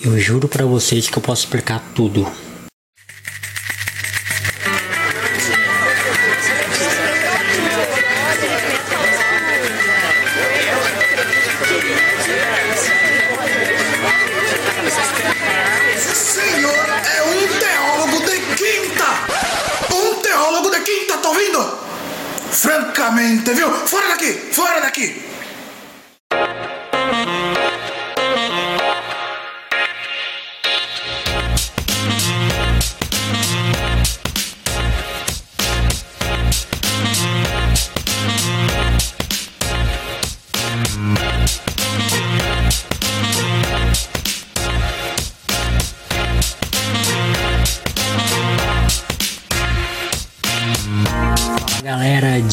Eu juro para vocês que eu posso explicar tudo. Francamente, viu? Fora daqui! Fora daqui!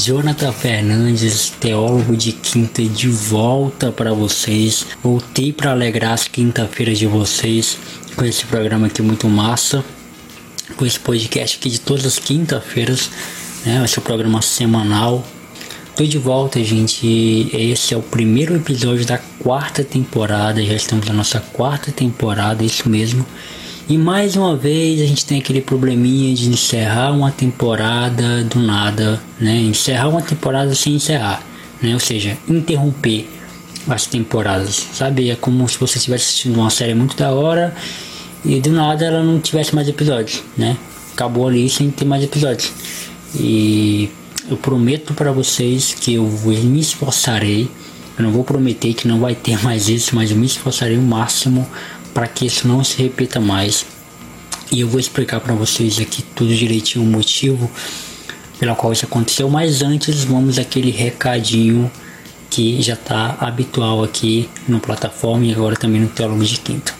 Jonathan Fernandes, teólogo de quinta, de volta para vocês. Voltei para alegrar as quinta-feiras de vocês com esse programa aqui muito massa, com esse podcast aqui de todas as quinta-feiras, né? Vai ser programa semanal. Tô de volta, gente. Esse é o primeiro episódio da quarta temporada. Já estamos na nossa quarta temporada, isso mesmo. E mais uma vez a gente tem aquele probleminha de encerrar uma temporada do nada, né? Encerrar uma temporada sem encerrar, né? Ou seja, interromper as temporadas, sabe? É como se você estivesse assistindo uma série muito da hora e do nada ela não tivesse mais episódios, né? Acabou ali sem ter mais episódios. E eu prometo para vocês que eu me esforçarei. Eu não vou prometer que não vai ter mais isso, mas eu me esforçarei o máximo para que isso não se repita mais. E eu vou explicar para vocês aqui tudo direitinho o motivo pelo qual isso aconteceu. Mas antes, vamos aquele recadinho que já está habitual aqui no plataforma e agora também no Teólogo de Quinta.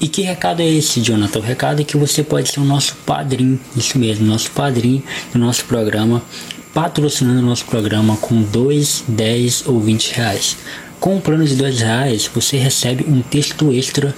E que recado é esse, Jonathan? O recado é que você pode ser o nosso padrinho, isso mesmo, nosso padrinho do nosso programa, patrocinando o nosso programa com 2, 10 ou 20 reais. Com o plano de dois reais, você recebe um texto extra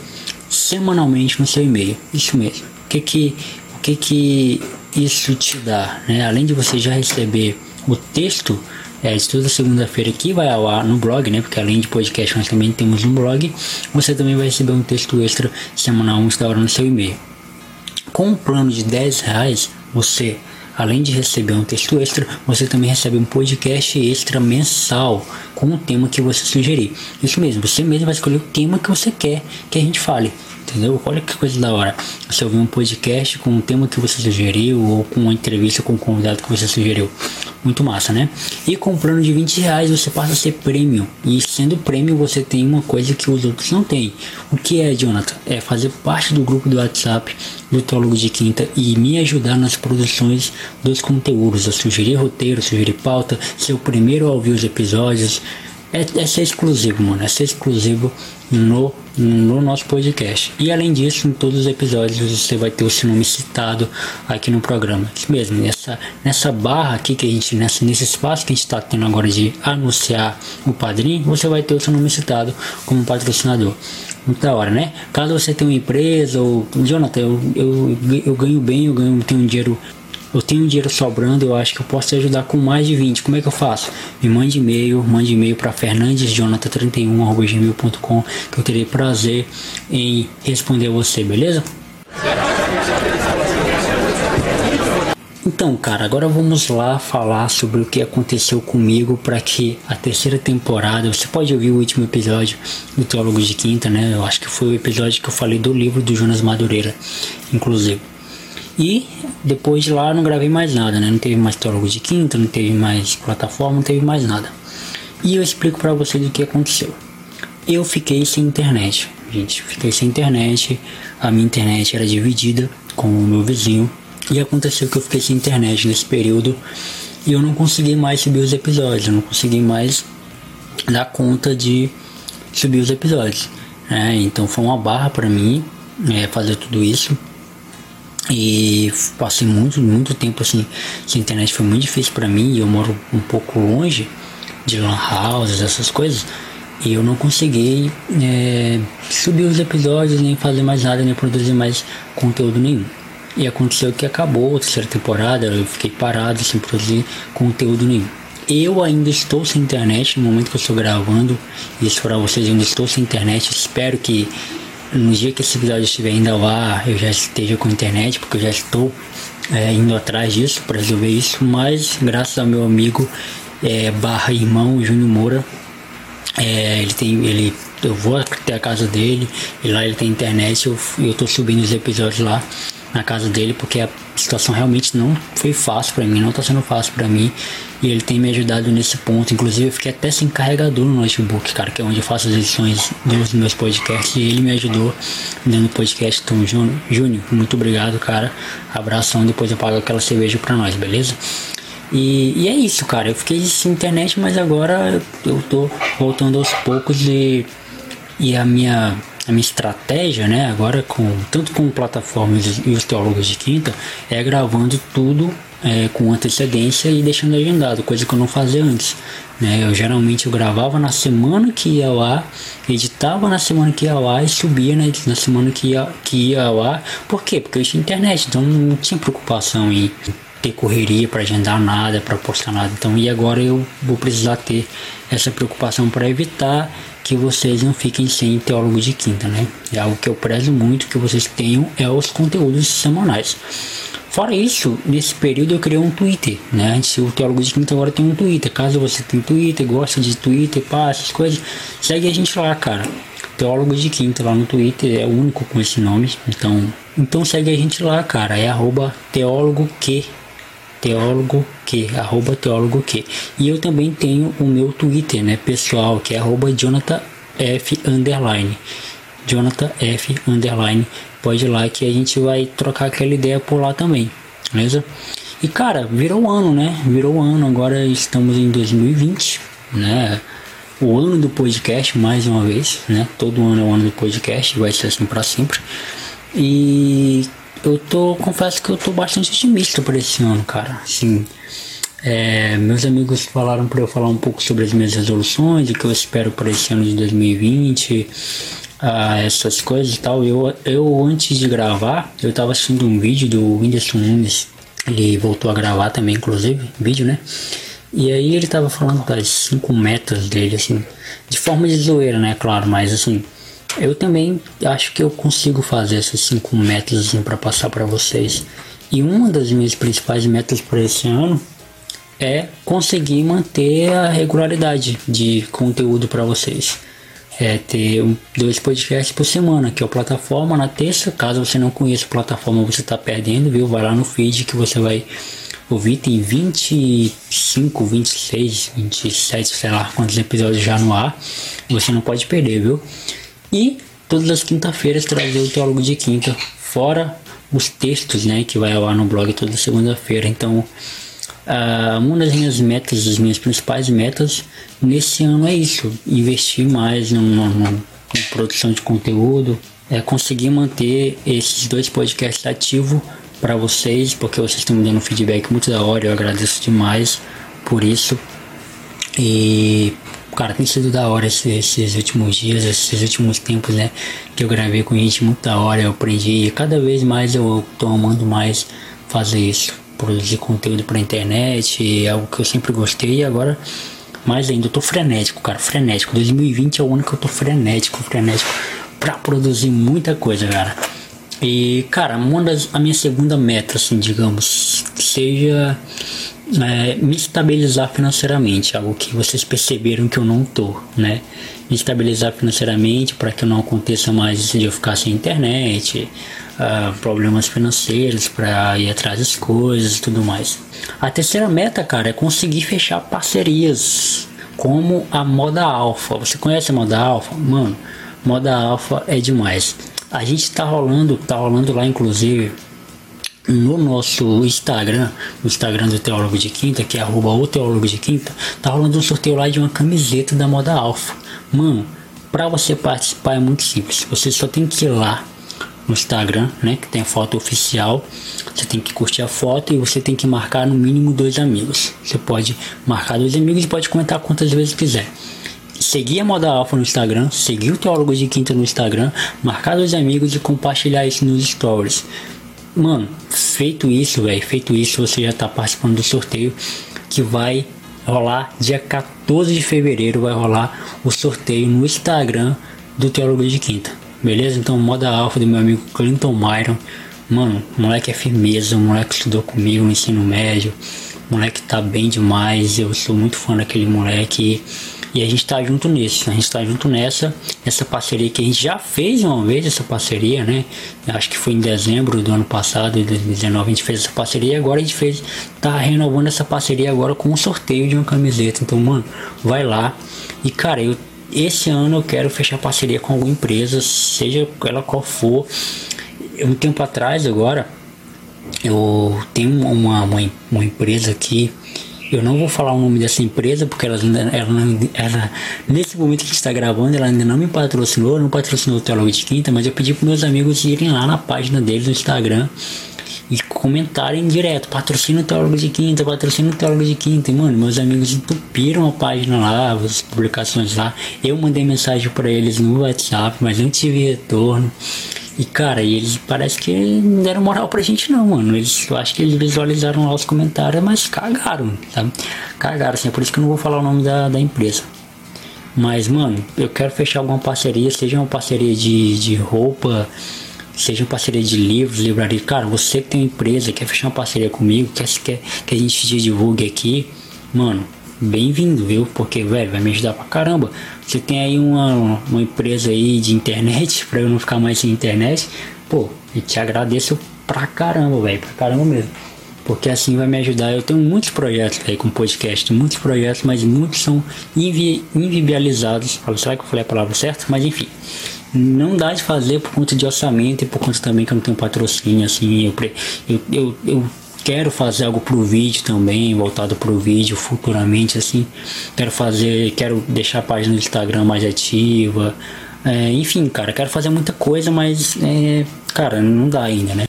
semanalmente no seu e-mail. Isso mesmo. O que que, o que, que isso te dá? Né? Além de você já receber o texto é, de toda segunda-feira que vai ao ar no blog, né? Porque além de podcast nós também temos um blog. Você também vai receber um texto extra semanal hora no seu e-mail. Com o plano de 10 reais, você Além de receber um texto extra, você também recebe um podcast extra mensal com o tema que você sugerir. Isso mesmo, você mesmo vai escolher o tema que você quer que a gente fale. Entendeu? Olha que coisa da hora. Você ouvir um podcast com um tema que você sugeriu ou com uma entrevista com um convidado que você sugeriu. Muito massa, né? E com um plano de 20 reais você passa a ser prêmio. E sendo prêmio você tem uma coisa que os outros não têm. O que é, Jonathan? É fazer parte do grupo do WhatsApp do Teólogo de Quinta e me ajudar nas produções dos conteúdos. A sugerir roteiro, sugerir pauta, ser o primeiro a ouvir os episódios. É, é ser exclusivo, mano. É ser exclusivo no, no nosso podcast. E além disso, em todos os episódios você vai ter o seu nome citado aqui no programa. Isso mesmo, nessa, nessa barra aqui que a gente, nessa, nesse espaço que a gente está tendo agora de anunciar o padrinho, você vai ter o seu nome citado como patrocinador. Muito da hora, né? Caso você tenha uma empresa ou. Jonathan, eu, eu, eu ganho bem, eu ganho, tenho um dinheiro eu tenho dinheiro sobrando, eu acho que eu posso te ajudar com mais de 20. Como é que eu faço? Me mande e-mail, mande e-mail para fernandesjonathan31.gmail.com que eu terei prazer em responder você, beleza? Então, cara, agora vamos lá falar sobre o que aconteceu comigo para que a terceira temporada. Você pode ouvir o último episódio do Teólogo de Quinta, né? Eu acho que foi o episódio que eu falei do livro do Jonas Madureira, inclusive. E depois de lá não gravei mais nada, né? Não teve mais teólogo de quinta, não teve mais plataforma, não teve mais nada. E eu explico para vocês o que aconteceu. Eu fiquei sem internet, gente. Fiquei sem internet. A minha internet era dividida com o meu vizinho. E aconteceu que eu fiquei sem internet nesse período. E eu não consegui mais subir os episódios. Eu não consegui mais dar conta de subir os episódios. É, então foi uma barra para mim é, fazer tudo isso. E passei muito, muito tempo assim sem internet, foi muito difícil para mim. Eu moro um pouco longe de lan houses, essas coisas. E eu não consegui é, subir os episódios, nem fazer mais nada, nem produzir mais conteúdo nenhum. E aconteceu que acabou a terceira temporada, eu fiquei parado sem produzir conteúdo nenhum. Eu ainda estou sem internet no momento que eu estou gravando isso para vocês. Eu ainda estou sem internet. Espero que no dia que esse episódio estiver ainda lá eu já esteja com internet, porque eu já estou é, indo atrás disso para resolver isso. Mas graças ao meu amigo é, barra irmão Júnior Moura, é, ele tem. ele eu vou até a casa dele e lá ele tem internet. Eu, eu tô subindo os episódios lá na casa dele porque a situação realmente não foi fácil para mim, não tá sendo fácil para mim e ele tem me ajudado nesse ponto. Inclusive, eu fiquei até sem carregador no notebook, cara, que é onde eu faço as edições dos meus podcasts. E ele me ajudou dando podcast. Então, Júnior, muito obrigado, cara. Abração. Depois eu pago aquela cerveja pra nós, beleza? E, e, é isso, cara. Eu fiquei sem internet, mas agora eu tô voltando aos poucos e, e a minha a minha estratégia, né, agora com tanto com plataformas e os teólogos de quinta, é gravando tudo é, com antecedência e deixando agendado, coisa que eu não fazia antes. Né? Eu geralmente eu gravava na semana que ia lá, editava na semana que ia lá e subia né, na semana que ia, que ia lá. Por quê? Porque eu tinha internet, então não tinha preocupação em ter correria para agendar nada, para postar nada. Então, e agora eu vou precisar ter essa preocupação para evitar que vocês não fiquem sem teólogo de quinta, né? É algo que eu prezo muito que vocês tenham é os conteúdos semanais. Fora isso, nesse período eu criei um Twitter, né? Antes o Teólogo de Quinta agora tem um Twitter. Caso você tenha Twitter, gosta de Twitter, pá, essas coisas, segue a gente lá, cara. Teólogo de Quinta lá no Twitter, é o único com esse nome. Então, então segue a gente lá, cara. É arroba teólogo que teólogo que, arroba teólogo que. E eu também tenho o meu Twitter, né, pessoal, que é arroba Jonathan F underline. Jonathan F underline. Pode ir lá que a gente vai trocar aquela ideia por lá também, beleza? E cara, virou ano, né? Virou ano, agora estamos em 2020, né? O ano do podcast, mais uma vez, né? Todo ano é o ano do podcast, vai ser assim para sempre. E eu tô, confesso que eu tô bastante otimista por esse ano, cara. Assim, é, meus amigos falaram para eu falar um pouco sobre as minhas resoluções, o que eu espero para esse ano de 2020, ah, essas coisas e tal. Eu, eu antes de gravar, eu tava assistindo um vídeo do Whindersson Nunes, ele voltou a gravar também, inclusive, vídeo, né? E aí ele tava falando das cinco metas dele, assim, de forma de zoeira, né? Claro, mas assim, eu também acho que eu consigo fazer essas cinco metas assim, para passar para vocês. E uma das minhas principais metas para esse ano é conseguir manter a regularidade de conteúdo para vocês. É ter dois podcasts por semana, que é a plataforma na terça. Caso você não conheça a plataforma, você está perdendo, viu? Vai lá no feed que você vai ouvir. Tem 25, 26, 27, sei lá quantos episódios já no ar. Você não pode perder, viu? E todas as quinta-feiras trazer o Teólogo de Quinta, fora os textos, né, que vai ar no blog toda segunda-feira. Então, uh, uma das minhas metas, das minhas principais metas nesse ano é isso: investir mais na produção de conteúdo, é conseguir manter esses dois podcasts ativos para vocês, porque vocês estão me dando feedback muito da hora, eu agradeço demais por isso. E Cara, tem sido da hora esses, esses, últimos dias, esses últimos tempos, né? Que eu gravei com gente muito da hora, eu aprendi. E cada vez mais eu tô amando mais fazer isso. Produzir conteúdo pra internet, é algo que eu sempre gostei e agora mais ainda, eu tô frenético, cara, frenético. 2020 é o ano que eu tô frenético, frenético pra produzir muita coisa, cara. E, cara, uma das, a minha segunda meta, assim, digamos, seja é, me estabilizar financeiramente, algo que vocês perceberam que eu não tô, né? Me estabilizar financeiramente para que não aconteça mais de eu ficar sem internet, uh, problemas financeiros para ir atrás das coisas e tudo mais. A terceira meta, cara, é conseguir fechar parcerias como a Moda Alpha. Você conhece a Moda Alpha? Mano, Moda Alpha é demais. A gente tá rolando, tá rolando lá inclusive no nosso Instagram, o Instagram do Teólogo de Quinta, que é arroba o Teólogo de Quinta, tá rolando um sorteio lá de uma camiseta da moda alfa. Mano, para você participar é muito simples. Você só tem que ir lá no Instagram, né, que tem a foto oficial. Você tem que curtir a foto e você tem que marcar no mínimo dois amigos. Você pode marcar dois amigos e pode comentar quantas vezes quiser. Seguir a Moda Alfa no Instagram, seguir o Teólogo de Quinta no Instagram, marcar dois amigos e compartilhar isso nos stories. Mano, feito isso, velho, feito isso, você já tá participando do sorteio que vai rolar dia 14 de fevereiro, vai rolar o sorteio no Instagram do Teólogo de Quinta. Beleza? Então, moda alfa do meu amigo Clinton Myron. Mano, moleque é firmeza, moleque estudou comigo no ensino médio. Moleque tá bem demais. Eu sou muito fã daquele moleque. E a gente tá junto nisso, a gente tá junto nessa, essa parceria que a gente já fez uma vez, essa parceria, né? Acho que foi em dezembro do ano passado, de 2019, a gente fez essa parceria e agora a gente fez, tá renovando essa parceria agora com um sorteio de uma camiseta. Então, mano, vai lá. E cara, eu esse ano eu quero fechar parceria com alguma empresa, seja ela qual for. Um tempo atrás agora, eu tenho uma, uma, uma empresa aqui eu não vou falar o nome dessa empresa porque ela, ela, ela nesse momento que está gravando, ela ainda não me patrocinou, não patrocinou o Teólogo de Quinta, mas eu pedi para meus amigos irem lá na página deles no Instagram e comentarem direto, patrocina o Teólogo de Quinta, patrocina o Teólogo de Quinta. E, mano, meus amigos entupiram a página lá, as publicações lá. Eu mandei mensagem para eles no WhatsApp, mas não tive retorno. E cara, e eles parece que não deram moral pra gente não, mano. Eles, eu acho que eles visualizaram lá os comentários, mas cagaram, sabe? Cagaram, assim, é por isso que eu não vou falar o nome da, da empresa. Mas, mano, eu quero fechar alguma parceria, seja uma parceria de, de roupa, seja uma parceria de livros, livraria. Cara, você que tem uma empresa, quer fechar uma parceria comigo, quer, quer que a gente te divulgue aqui, mano, bem-vindo, viu? Porque, velho, vai me ajudar pra caramba. Você tem aí uma, uma empresa aí de internet, pra eu não ficar mais sem internet, pô, eu te agradeço pra caramba, velho, pra caramba mesmo. Porque assim vai me ajudar. Eu tenho muitos projetos aí com podcast, muitos projetos, mas muitos são invi inviabilizados. Será que eu falei a palavra certa? Mas enfim, não dá de fazer por conta de orçamento e por conta também que eu não tenho patrocínio. Assim, eu, eu, eu, eu quero fazer algo pro vídeo também, voltado pro vídeo futuramente, assim. Quero fazer, quero deixar a página do Instagram mais ativa. É, enfim, cara, quero fazer muita coisa, mas, é, cara, não dá ainda, né?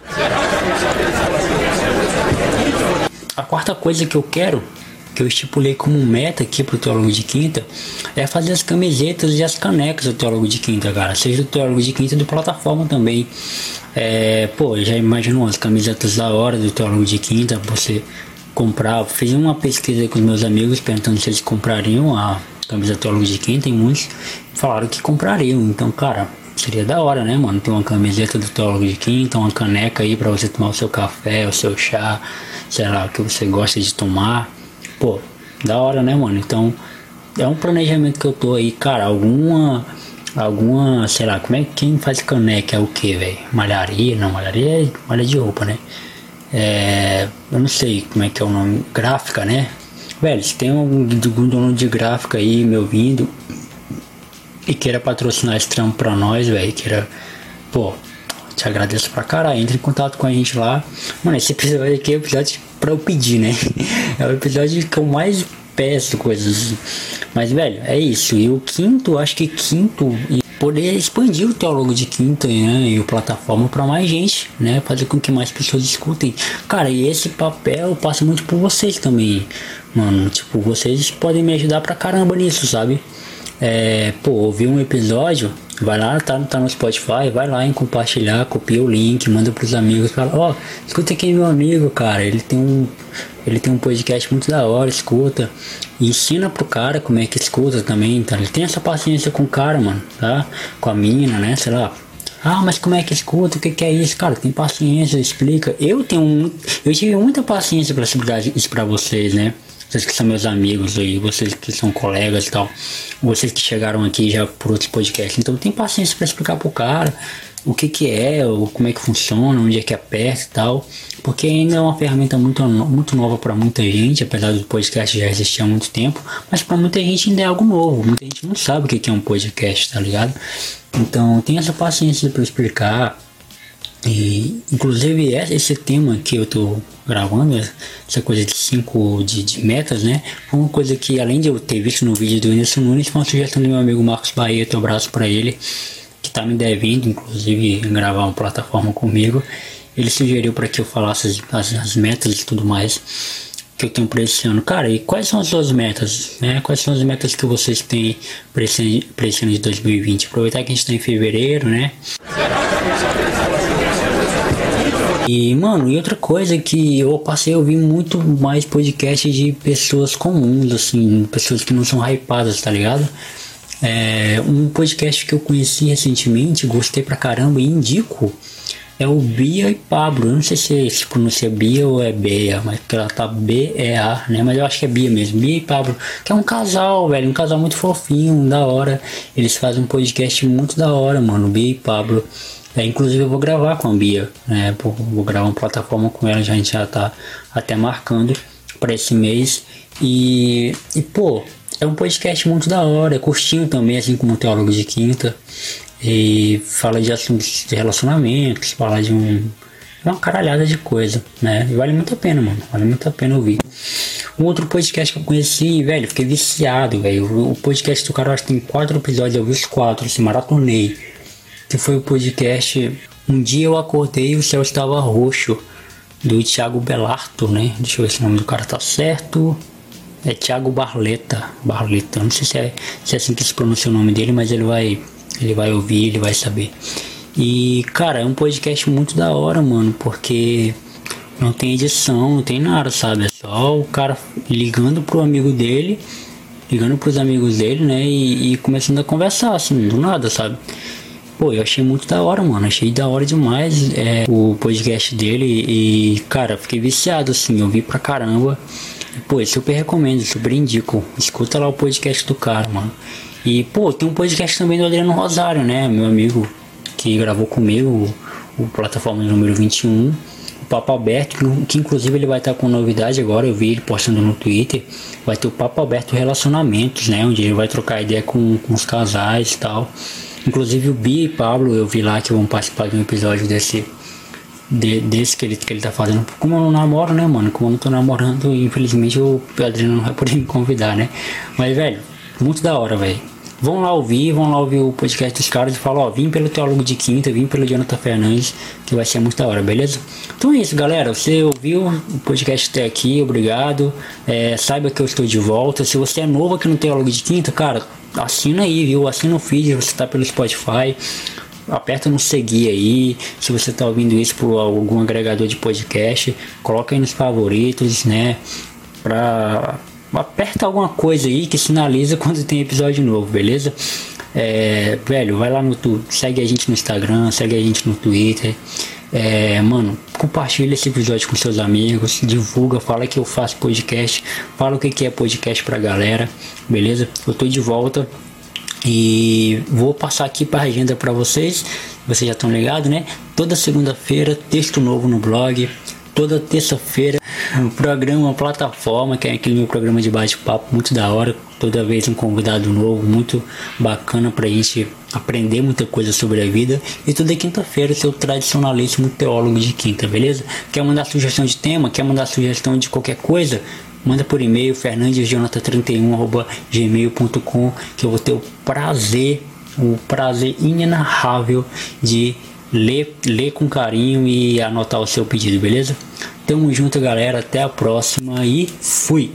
A quarta coisa que eu quero que eu estipulei como meta aqui pro Teólogo de Quinta é fazer as camisetas e as canecas do Teólogo de Quinta, cara. Seja do Teólogo de Quinta do plataforma também. É, pô, já imaginou as camisetas da hora do Teólogo de Quinta, você comprar. Fiz uma pesquisa com os meus amigos perguntando se eles comprariam a camisa Teólogo de Quinta e muitos falaram que comprariam. Então, cara, seria da hora, né, mano? Ter uma camiseta do Teólogo de Quinta, uma caneca aí para você tomar o seu café, o seu chá, sei lá, o que você gosta de tomar. Pô, da hora, né, mano? Então, é um planejamento que eu tô aí, cara, alguma alguma, sei lá, como é quem faz caneca é o que, velho? Malharia? Não, malharia é malha de roupa, né? É, eu não sei como é que é o nome, gráfica, né? Velho, se tem algum, algum dono de gráfica aí me ouvindo e queira patrocinar esse trampo pra nós, velho, queira, pô, te agradeço pra caralho. Entre em contato com a gente lá. Mano, esse episódio aqui é episódio pra eu pedir, né? É o episódio que eu mais peço coisas. Mas, velho, é isso. E o quinto, acho que quinto. E poder expandir o teólogo de quinta né, e o plataforma para mais gente, né? Fazer com que mais pessoas escutem. Cara, e esse papel passa muito por vocês também, mano. Tipo, vocês podem me ajudar pra caramba nisso, sabe? É, pô, ouvir um episódio Vai lá, tá, tá no Spotify, vai lá em compartilhar, copia o link, manda pros amigos, fala, ó, oh, escuta aqui meu amigo, cara, ele tem um ele tem um podcast muito da hora, escuta. E ensina pro cara como é que escuta também, tá? Ele tem essa paciência com o cara, mano, tá? Com a mina, né? Sei lá. Ah, mas como é que escuta? O que, que é isso? Cara, tem paciência, explica. Eu tenho eu tive muita paciência para explicar isso pra vocês, né? Vocês que são meus amigos aí, vocês que são colegas e tal, vocês que chegaram aqui já por outros podcasts. Então tem paciência para explicar pro cara o que que é, ou como é que funciona, onde é que aperta e tal, porque ainda é uma ferramenta muito, muito nova para muita gente, apesar do podcast já existir há muito tempo, mas para muita gente ainda é algo novo, muita gente não sabe o que é um podcast, tá ligado? Então tem essa paciência para explicar, e inclusive esse tema que eu tô gravando, essa coisa de 5 de, de, metas, né? Foi uma coisa que além de eu ter visto no vídeo do Whindersson Nunes, foi uma sugestão do meu amigo Marcos Bahia, teu abraço para ele, que tá me devendo, inclusive, gravar uma plataforma comigo. Ele sugeriu para que eu falasse as, as, as, metas e tudo mais que eu tenho para esse ano. Cara, e quais são as suas metas? Né? Quais são as metas que vocês têm para esse, esse ano de 2020? Aproveitar que a gente está em fevereiro, né? E, mano, e outra coisa que eu passei a ouvir muito mais podcast de pessoas comuns, assim, pessoas que não são hypadas, tá ligado? É, um podcast que eu conheci recentemente, gostei pra caramba e indico é o Bia e Pablo. Eu não sei se se pronuncia Bia ou é Bea, mas ela tá B-E-A, né? Mas eu acho que é Bia mesmo. Bia e Pablo, que é um casal, velho, um casal muito fofinho, da hora. Eles fazem um podcast muito da hora, mano. Bia e Pablo. É, inclusive eu vou gravar com a Bia, né? Vou gravar uma plataforma com ela, já, a gente já tá até marcando para esse mês. E, e pô, é um podcast muito da hora, é curtinho também, assim como o Teólogo de Quinta. E fala de assuntos de relacionamentos, fala de um, uma caralhada de coisa, né? E vale muito a pena, mano. Vale muito a pena ouvir. Um outro podcast que eu conheci, velho, fiquei viciado, velho. O podcast do cara, acho que tem quatro episódios, eu vi os quatro, assim, maratonei. Que foi o podcast Um dia eu acordei e o céu estava roxo. Do Thiago Belarto, né? Deixa eu ver se o nome do cara tá certo. É Thiago Barleta. Barleta. Não sei se é, se é assim que se pronuncia o nome dele, mas ele vai, ele vai ouvir, ele vai saber. E, cara, é um podcast muito da hora, mano, porque não tem edição, não tem nada, sabe? É só o cara ligando pro amigo dele, ligando pros amigos dele, né? E, e começando a conversar, assim, do nada, sabe? Pô, eu achei muito da hora, mano. Achei da hora demais é, o podcast dele. E, cara, fiquei viciado, assim. Eu vi pra caramba. Pô, super recomendo, super indico. Escuta lá o podcast do cara, mano. E, pô, tem um podcast também do Adriano Rosário, né? Meu amigo que gravou comigo o, o plataforma número 21. O Papo Aberto, que, que inclusive ele vai estar com novidade agora. Eu vi ele postando no Twitter. Vai ter o Papo Aberto Relacionamentos, né? Onde ele vai trocar ideia com, com os casais e tal. Inclusive o Bi e Pablo, eu vi lá que vão participar de um episódio desse de, desse que ele, que ele tá fazendo. Como eu não namoro, né, mano? Como eu não tô namorando, infelizmente o Adriano não vai poder me convidar, né? Mas, velho, muito da hora, velho. Vão lá ouvir, vão lá ouvir o podcast dos caras e falam, ó, vim pelo Teólogo de Quinta, vim pelo Jonathan Fernandes, que vai ser muito da hora, beleza? Então é isso, galera. Você ouviu o podcast até aqui, obrigado. É, saiba que eu estou de volta. Se você é novo aqui no Teólogo de Quinta, cara, assina aí, viu? Assina o feed, você tá pelo Spotify aperta no seguir aí. Se você está ouvindo isso por algum agregador de podcast, coloca aí nos favoritos, né? Pra aperta alguma coisa aí que sinaliza quando tem episódio novo, beleza? É, velho, vai lá no tu, segue a gente no Instagram, segue a gente no Twitter. É, mano, compartilha esse episódio com seus amigos, divulga, fala que eu faço podcast, fala o que, é podcast pra galera, beleza? Eu tô de volta e vou passar aqui para agenda para vocês. Vocês já estão ligados, né? Toda segunda-feira, texto novo no blog. Toda terça-feira, um programa, uma plataforma, que é aquele meu programa de bate-papo, muito da hora. Toda vez um convidado novo, muito bacana pra gente aprender muita coisa sobre a vida. E toda quinta-feira, seu tradicionalíssimo teólogo de quinta, beleza? Quer mandar sugestão de tema? Quer mandar sugestão de qualquer coisa? manda por e-mail fernandesjonathan31@gmail.com que eu vou ter o prazer, o prazer inenarrável de ler, ler com carinho e anotar o seu pedido, beleza? Tamo junto, galera. Até a próxima e fui.